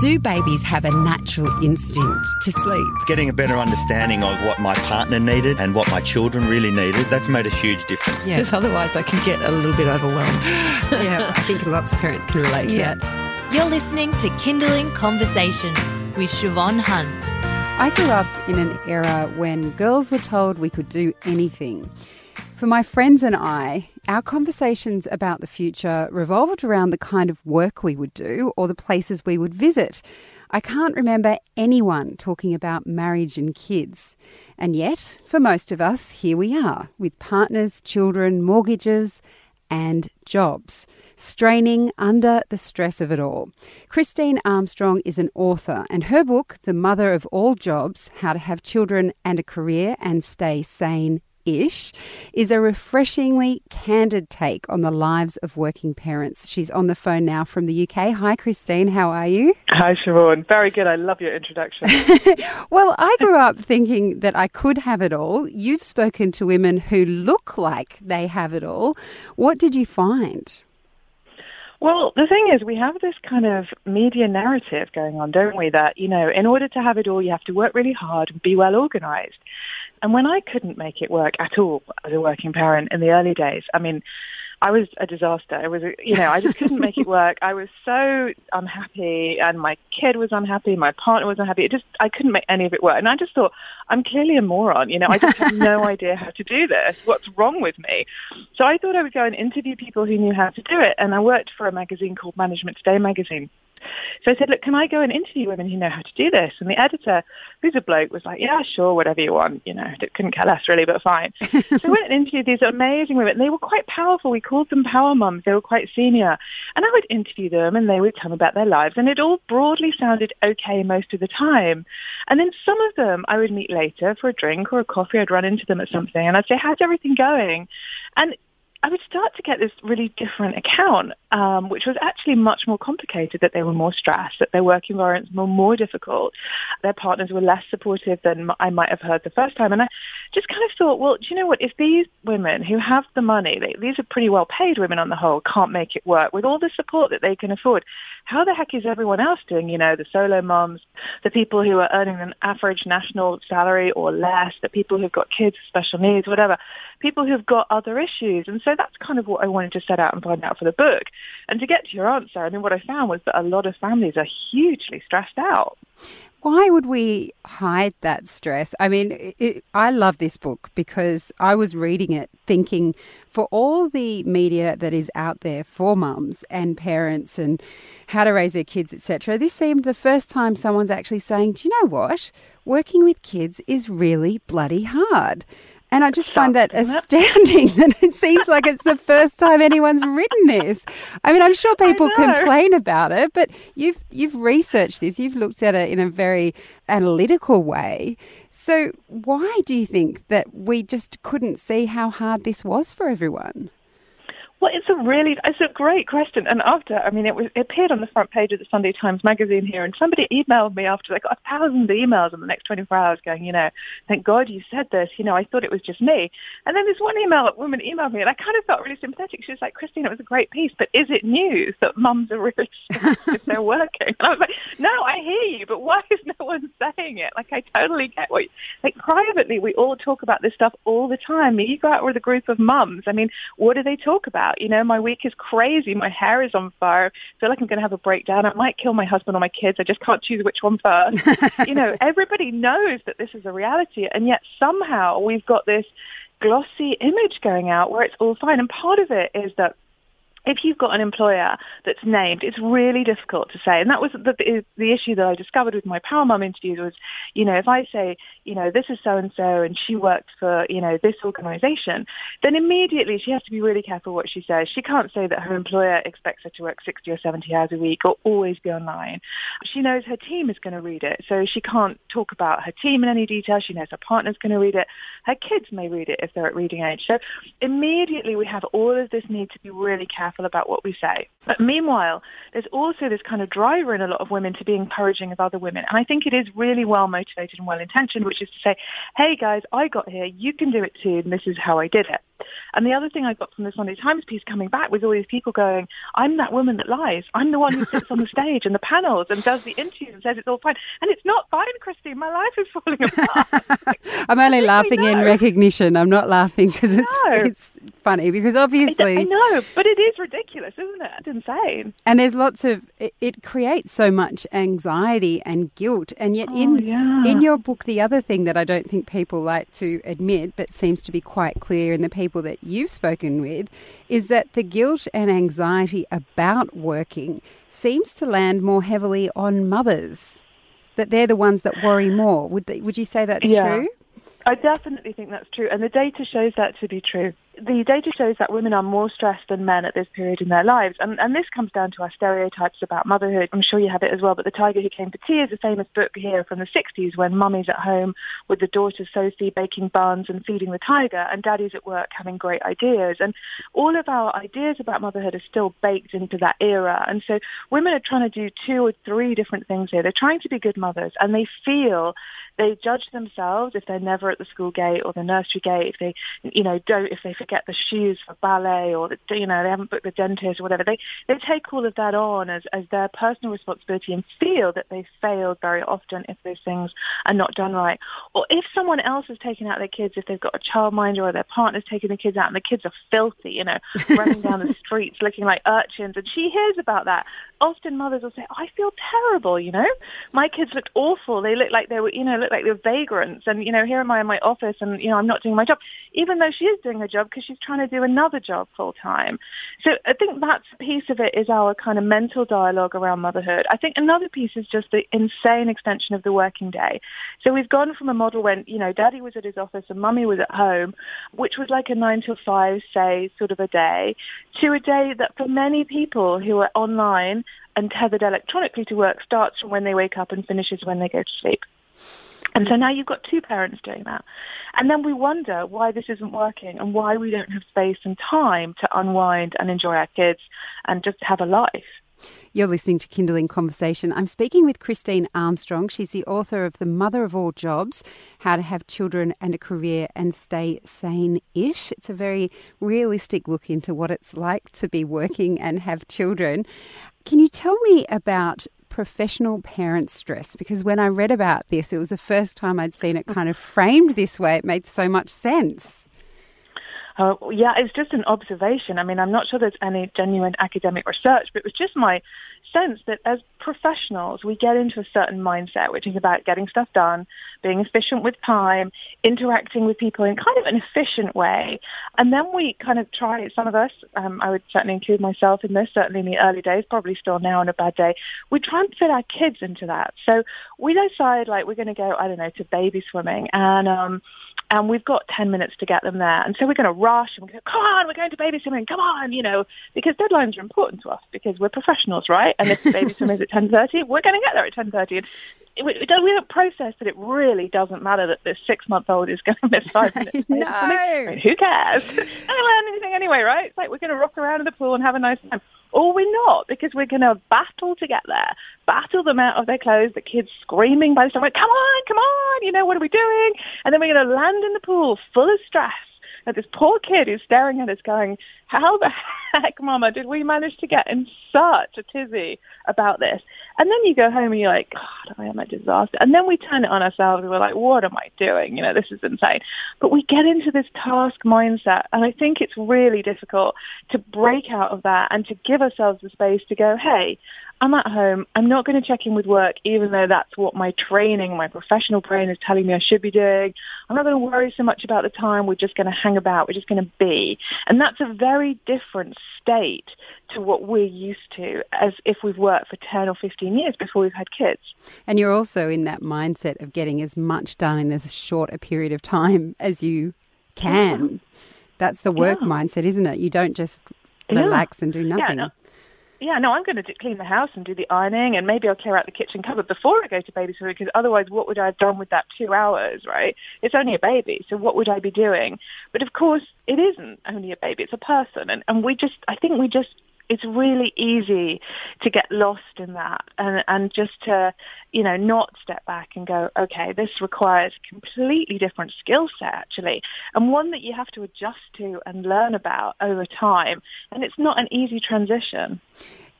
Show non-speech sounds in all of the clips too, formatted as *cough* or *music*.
Do babies have a natural instinct to sleep? Getting a better understanding of what my partner needed and what my children really needed, that's made a huge difference. Yeah. Because otherwise I can get a little bit overwhelmed. *laughs* yeah, I think lots of parents can relate to Yeah. that. You're listening to Kinderling Conversation with Shevonne Hunt. I grew up in an era when girls were told we could do anything. For my friends and I, our conversations about the future revolved around the kind of work we would do or the places we would visit. I can't remember anyone talking about marriage and kids. And yet, for most of us, here we are with partners, children, mortgages, and jobs, straining under the stress of it all. Christine Armstrong is an author, and her book, The Mother of All Jobs How to Have Children and a Career and Stay Sane. Ish is a refreshingly candid take on the lives of working parents. She's on the phone now from the UK. Hi, Christine. How are you? Hi, Shevonne. Very good. I love your introduction. *laughs* Well, I grew up thinking that I could have it all. You've spoken to women who look like they have it all. What did you find? well, the thing is, we have this kind of media narrative going on, don't we? That, you know, in order to have it all, you have to work really hard and be well organized. And when I couldn't make it work at all as a working parent in the early days, I mean, I was a disaster. It was, you know, I just couldn't make it *laughs* work. I was so unhappy, and my kid was unhappy. My partner was unhappy. It just, I couldn't make any of it work. And I just thought, I'm clearly a moron. You know, I just have no *laughs* idea how to do this. What's wrong with me? So I thought I would go and interview people who knew how to do it. And I worked for a magazine called Management Today magazine. So I said, look, can I go and interview women who know how to do this? And the editor, who's a bloke, was like, yeah, sure, whatever you want. You know, It couldn't care less really, but fine. *laughs* so I went and interviewed these amazing women. They were quite powerful. We called them power mums. They were quite senior. And I would interview them and they would tell me about their lives. And it all broadly sounded okay most of the time. And then some of them I would meet later for a drink or a coffee. I'd run into them at something and I'd say, how's everything going? And I would start to get this really different account, um, which was actually much more complicated, that they were more stressed, that their work environments were more difficult, their partners were less supportive than I might have heard the first time. And I just kind of thought, well, do you know what? If these women who have the money, they, these are pretty well paid women on the whole, can't make it work with all the support that they can afford, how the heck is everyone else doing? You know, the solo moms, the people who are earning an average national salary or less, the people who've got kids with special needs, whatever, people who've got other issues. And so that's kind of what I wanted to set out and find out for the book. And to get to your answer, I mean, what I found was that a lot of families are hugely stressed out. Why would we hide that stress? I mean, it, I love this book because I was reading it thinking for all the media that is out there for mums and parents and how to raise their kids, etc. This seemed the first time someone's actually saying, "Do you know what? Working with kids is really bloody hard." And I just find that *laughs* astounding *laughs* that it seems like it's the first time anyone's written this. I mean, I'm sure people complain about it, but you've you've researched this, you've looked at it in a very analytical way. So why do you think that we just couldn't see how hard this was for everyone? Well, it's a really, it's a great question. And after, I mean, it, was, it appeared on the front page of the Sunday Times magazine here, and somebody emailed me after, they got a thousand emails in the next 24 hours going, you know, thank God you said this, you know, I thought it was just me. And then this one email, woman emailed me, and I kind of felt really sympathetic. She was like, Christine, it was a great piece, but is it news that mums are really *laughs* if they're working? And I was like, no, I hear you, but why is no one saying it? Like, I totally get what, you, like, privately, we all talk about this stuff all the time. You go out with a group of mums, I mean, what do they talk about? You know, my week is crazy. My hair is on fire. I feel like I'm going to have a breakdown. I might kill my husband or my kids. I just can't choose which one first. *laughs* you know, everybody knows that this is a reality, and yet somehow we've got this glossy image going out where it's all fine. And part of it is that if you've got an employer that's named, it's really difficult to say. And that was the, the issue that I discovered with my Power Mum interviews was, you know, if I say, you know, this is so-and-so and she works for, you know, this organization, then immediately she has to be really careful what she says. She can't say that her employer expects her to work 60 or 70 hours a week or always be online. She knows her team is going to read it. So she can't talk about her team in any detail. She knows her partner's going to read it. Her kids may read it if they're at reading age. So immediately we have all of this need to be really careful about what we say. But meanwhile, there's also this kind of driver in a lot of women to be encouraging of other women. And I think it is really well motivated and well intentioned, which is to say, hey guys, I got here, you can do it too, and this is how I did it. And the other thing I got from the Sunday Times piece coming back was all these people going, I'm that woman that lies. I'm the one who sits on the stage and the panels and does the interviews and says it's all fine. And it's not fine, Christine. My life is falling apart. *laughs* I'm only laughing in recognition. I'm not laughing because it's, no. it's funny because obviously. I, know, but it is ridiculous, isn't it? Insane. And there's lots of, it, it creates so much anxiety and guilt. And yet, oh, in, yeah. in your book, the other thing that I don't think people like to admit, but seems to be quite clear in the people people that you've spoken with is that the guilt and anxiety about working seems to land more heavily on mothers. That they're the ones that worry more. Would they, would you say that's yeah. true? I definitely think that's true, and the data shows that to be true the data shows that women are more stressed than men at this period in their lives. And, and this comes down to our stereotypes about motherhood. I'm sure you have it as well, but The Tiger Who Came for Tea is a famous book here from the 60s when mummy's at home with the daughter Sophie baking buns and feeding the tiger and daddy's at work having great ideas. And all of our ideas about motherhood are still baked into that era. And so women are trying to do two or three different things here. They're trying to be good mothers and they feel they judge themselves if they're never at the school gate or the nursery gate, if they, you know, don't, if they forget the shoes for ballet or, the, you know, they haven't booked the dentist or whatever. They, they take all of that on as, as their personal responsibility and feel that they failed very often if those things are not done right. Or if someone else is taking out their kids, if they've got a childminder or their partner's taking the kids out and the kids are filthy, you know, *laughs* running down the *laughs* streets looking like urchins and she hears about that. Often mothers will say, I feel terrible, you know. My kids looked awful. They looked like they were, you know, looked like they were vagrants. And, you know, here am I in my office and, you know, I'm not doing my job, even though she is doing her job because she's trying to do another job full time. So I think that's a piece of it is our kind of mental dialogue around motherhood. I think another piece is just the insane extension of the working day. So we've gone from a model when, you know, daddy was at his office and mummy was at home, which was like a nine to five, say, sort of a day, to a day that for many people who are online and tethered electronically to work starts from when they wake up and finishes when they go to sleep. And so now you've got two parents doing that. And then we wonder why this isn't working and why we don't have space and time to unwind and enjoy our kids and just have a life. You're listening to Kinderling Conversation. I'm speaking with Christine Armstrong. She's the author of The Mother of All Jobs How to Have Children and a Career and Stay Sane ish. It's a very realistic look into what it's like to be working and have children. Can you tell me about professional parent stress? Because when I read about this, it was the first time I'd seen it kind of framed this way. It made so much sense. Uh, yeah, it's just an observation. I mean, I'm not sure there's any genuine academic research, but it was just my sense that as professionals, we get into a certain mindset, which is about getting stuff done, being efficient with time, interacting with people in kind of an efficient way. And then we kind of try, some of us, um, I would certainly include myself in this, certainly in the early days, probably still now on a bad day, we try and fit our kids into that. So we decide like we're going to go, I don't know, to baby swimming and, um, and we've got 10 minutes to get them there. And so we're going to rush and we go, come on, we're going to baby swimming, come on, you know, because deadlines are important to us because we're professionals, right? And if baby *laughs* swim is at 10.30, we're going to get there at 10.30. And we, don't, we don't process that it really doesn't matter that this six-month-old is going to miss five minutes. no. *laughs* I mean, who cares? *laughs* Don't learn anything anyway, right? It's like we're going to rock around in the pool and have a nice time. Or we're not, because we're going to battle to get there. Battle them out of their clothes, the kids screaming by the time, come on, come on, you know, what are we doing? And then we're going to land in the pool full of stress. This poor kid is staring at us going, how the heck, mama, did we manage to get in such a tizzy about this? And then you go home and you're like, God, I am a disaster. And then we turn it on ourselves and we're like, what am I doing? You know, this is insane. But we get into this task mindset. And I think it's really difficult to break out of that and to give ourselves the space to go, hey, I'm at home. I'm not going to check in with work, even though that's what my training, my professional brain is telling me I should be doing. I'm not going to worry so much about the time. We're just going to hang about. We're just going to be. And that's a very different state to what we're used to as if we've worked for 10 or 15 years before we've had kids. And you're also in that mindset of getting as much done in as short a period of time as you can. Yeah. That's the work yeah. mindset, isn't it? You don't just relax yeah. and do nothing. No yeah, no, I'm going to clean the house and do the ironing, and maybe I'll clear out the kitchen cupboard before I go to babysitting, because otherwise, what would I have done with that two hours, right? It's only a baby, so what would I be doing? But of course, it isn't only a baby; it's a person, and and we just, I think we just it's really easy to get lost in that and, and just to, you know, not step back and go, okay, this requires a completely different skill set actually, and one that you have to adjust to and learn about over time. And it's not an easy transition.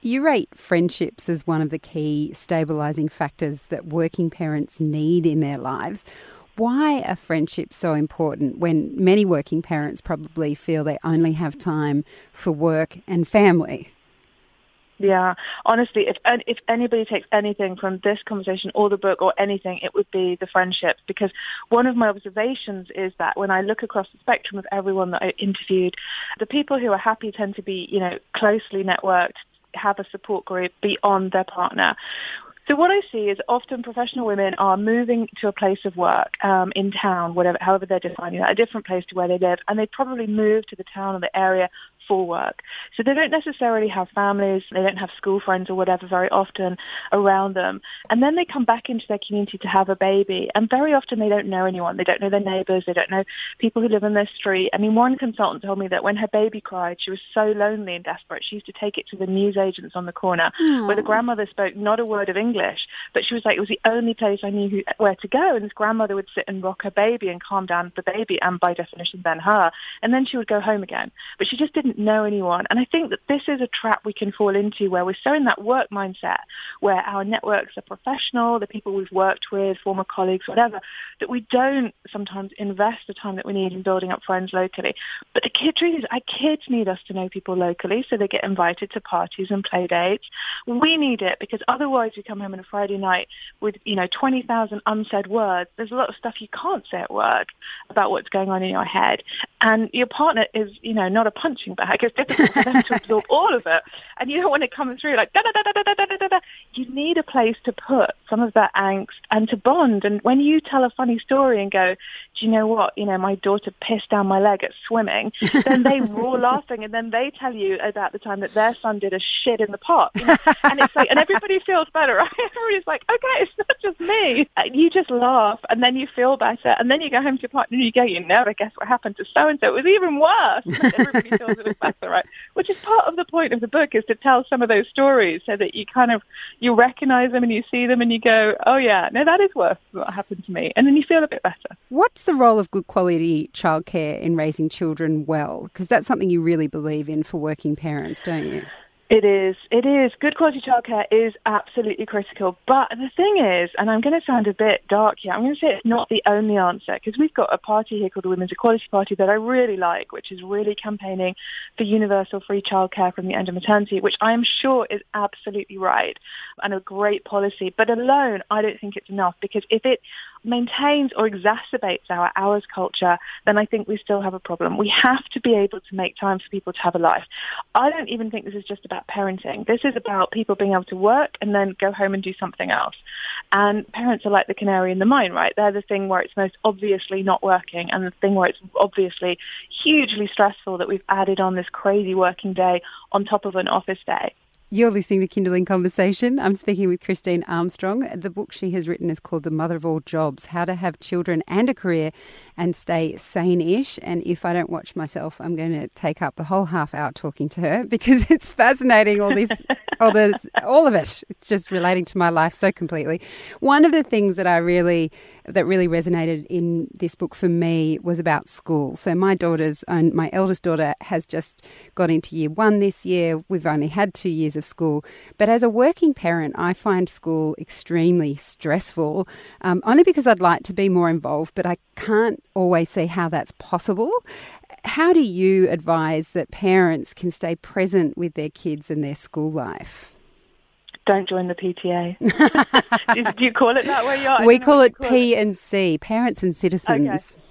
You rate friendships as one of the key stabilising factors that working parents need in their lives. Why are friendships so important when many working parents probably feel they only have time for work and family? Yeah, honestly, if if anybody takes anything from this conversation or the book or anything, it would be the friendships. Because one of my observations is that when I look across the spectrum of everyone that I interviewed, the people who are happy tend to be, you know, closely networked, have a support group beyond their partner. So what I see is often professional women are moving to a place of work um, in town, whatever, however they're defining that, a different place to where they live, and they probably move to the town or the area for work. So they don't necessarily have families, they don't have school friends or whatever very often around them. And then they come back into their community to have a baby, and very often they don't know anyone. They don't know their neighbours, they don't know people who live in their street. I mean, one consultant told me that when her baby cried, she was so lonely and desperate, she used to take it to the newsagents on the corner Aww. where the grandmother spoke not a word of English English, but she was like, it was the only place I knew who, where to go. And this grandmother would sit and rock her baby and calm down the baby, and by definition, then her. And then she would go home again. But she just didn't know anyone. And I think that this is a trap we can fall into where we're so in that work mindset, where our networks are professional, the people we've worked with, former colleagues, whatever, that we don't sometimes invest the time that we need in building up friends locally. But the kid truth is, our kids need us to know people locally, so they get invited to parties and play dates. We need it because otherwise we come home on a Friday night with, you know, 20,000 unsaid words, there's a lot of stuff you can't say at work about what's going on in your head. And your partner is, you know, not a punching bag. It's difficult for them to absorb all of it. And you don't want it coming through like da da da da da da da da. You need a place to put some of that angst and to bond. And when you tell a funny story and go, do you know what? You know, my daughter pissed down my leg at swimming. then they roar laughing, and then they tell you about the time that their son did a shit in the pot. You know? and it's like, and everybody feels better, right? *laughs* Everybody's like, okay, it's not just me. You just laugh, and then you feel better, and then you go home to your partner and you go, you never guess what happened to so and so. It was even worse. *laughs* everybody feels it was better, right? Which is part of the point of the book is to tell some of those stories so that you kind of you recognize them and you see them and you go, oh yeah, no, that is worse than what happened to me, and then you feel a bit better. What's the role of good quality childcare in raising children well? Because that's something you really believe in for working parents, don't you? It is. It is. Good quality childcare is absolutely critical. But the thing is, and I'm going to sound a bit dark here, I'm going to say it's not the only answer because we've got a party here called the Women's Equality Party that I really like, which is really campaigning for universal free childcare from the end of maternity, which I am sure is absolutely right and a great policy. But alone, I don't think it's enough because if it maintains or exacerbates our hours culture, then I think we still have a problem. We have to be able to make time for people to have a life. I don't even think this is just about parenting. This is about people being able to work and then go home and do something else. And parents are like the canary in the mine, right? They're the thing where it's most obviously not working and the thing where it's obviously hugely stressful that we've added on this crazy working day on top of an office day. You're listening to Kinderling Conversation. I'm speaking with Christine Armstrong. The book she has written is called The Mother of All Jobs How to Have Children and a Career and Stay Sane ish. And if I don't watch myself, I'm going to take up the whole half hour talking to her *laughs* because it's fascinating, all this, *laughs* all, this, all of it. It's just relating to my life so completely. One of the things that I really, that really resonated in this book for me was about school. So my daughter's, own, my eldest daughter has just got into year one this year. We've only had two years of school. But as a working parent, I find school extremely stressful, um, only because I'd like to be more involved, but I can't always see how that's possible. How do you advise that parents can stay present with their kids and their school life? don't join the PTA. *laughs* do, do, you call it that way? Yeah, we call it call P it. and C, Parents and Citizens. Okay.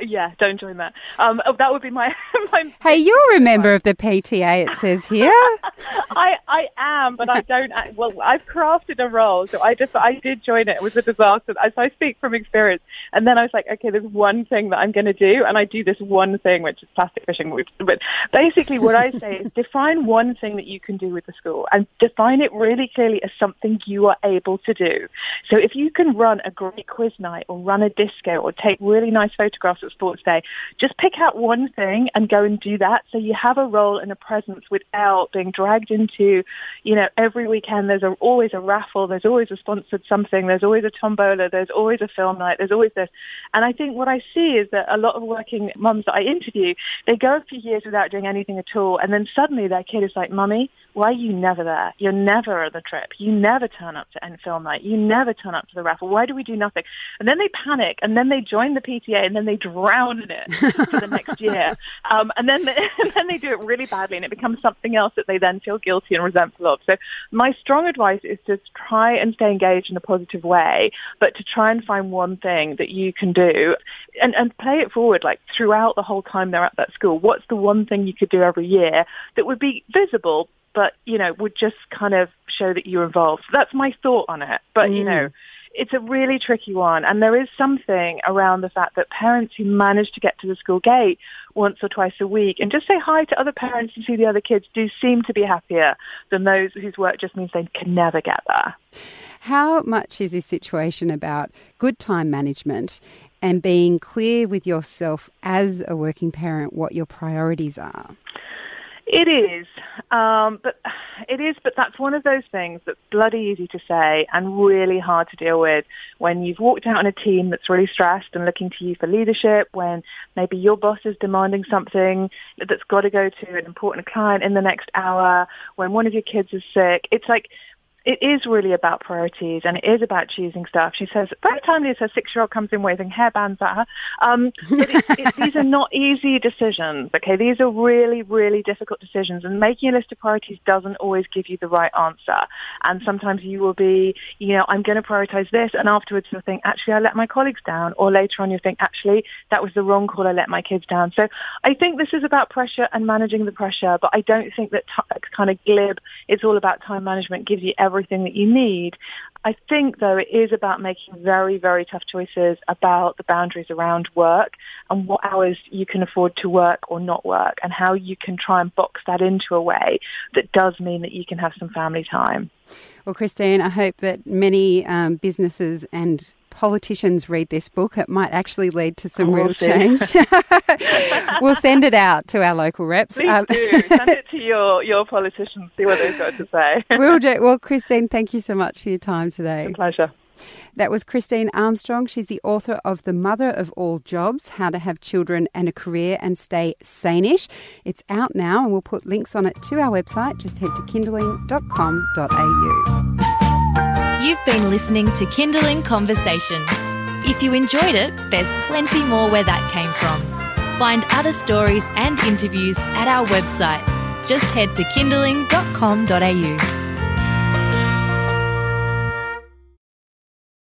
Yeah, don't join that. Um, oh, that would be my. *laughs* my hey, you're a member of the PTA. It says here. *laughs* I I am, but I don't. Well, I've crafted a role, so I just I did join it. It was a disaster. So I speak from experience. And then I was like, okay, there's one thing that I'm going to do, and I do this one thing, which is plastic fishing. But basically, what I say is define one thing that you can do with the school, and define it really clearly as something you are able to do. So if you can run a great quiz night, or run a disco, or take really nice photographs at sports day. Just pick out one thing and go and do that. So you have a role and a presence without being dragged into, you know, every weekend there's a, always a raffle, there's always a sponsored something, there's always a tombola, there's always a film night, there's always this. And I think what I see is that a lot of working mums that I interview, they go a few years without doing anything at all, and then suddenly their kid is like, "Mummy, why are you never there? You're never at the trip. You never turn up to end film night. You never turn up to the raffle. Why do we do nothing?" And then they panic, and then they join the PTA, and then they drown in it for the next year, *laughs* um, and then they, *laughs* and then they do it really badly, and it becomes something else that they then feel guilty and resentful of. So my strong advice is to try and stay engaged in a positive way, but to try and find one thing that you can do and, and play it forward like throughout the whole time they're at that school. What's the one thing you could do every year that would be visible but you know would just kind of show that you're involved. So that's my thought on it. But mm. you know, it's a really tricky one, and there is something around the fact that parents who manage to get to the school gate once or twice a week and just say hi to other parents and see the other kids do seem to be happier than those whose work just means they can never get there. How much is this situation about good time management and being clear with yourself as a working parent what your priorities are? It is, um, but it is, but that's one of those things that's bloody easy to say and really hard to deal with when you've walked out on a team that's really stressed and looking to you for leadership. When maybe your boss is demanding something that's got to go to an important client in the next hour. When one of your kids is sick, it's like it is really about priorities and it is about choosing stuff. She says, very timely as her six-year-old comes in waving hairbands at her. Um, it, it, *laughs* these are not easy decisions, okay? These are really, really difficult decisions and making a list of priorities doesn't always give you the right answer. And sometimes you will be, you know, I'm going to prioritize this and afterwards you'll think, actually, I let my colleagues down. Or later on you'll think, actually, that was the wrong call. I let my kids down. So I think this is about pressure and managing the pressure, but I don't think that t- kind of glib, it's all about time management gives you every everything that you need. I think, though, it is about making very, very tough choices about the boundaries around work and what hours you can afford to work or not work and how you can try and box that into a way that does mean that you can have some family time. Well, Christine, I hope that many um, businesses and politicians read this book, it might actually lead to some real change. *laughs* *laughs* we'll send it out to our local reps. Please um, do. Send it to your, your politicians, see what they've got to say. *laughs* we'll do. Well, Christine, thank you so much for your time today. A pleasure. That was Christine Armstrong. She's the author of The Mother of All Jobs How to Have Children and a Career and Stay Sanish. It's out now, and we'll put links on it to our website. Just head to kinderling.com.au. You've been listening to Kinderling Conversation. If you enjoyed it, there's plenty more where that came from. Find other stories and interviews at our website. Just head to kinderling.com.au.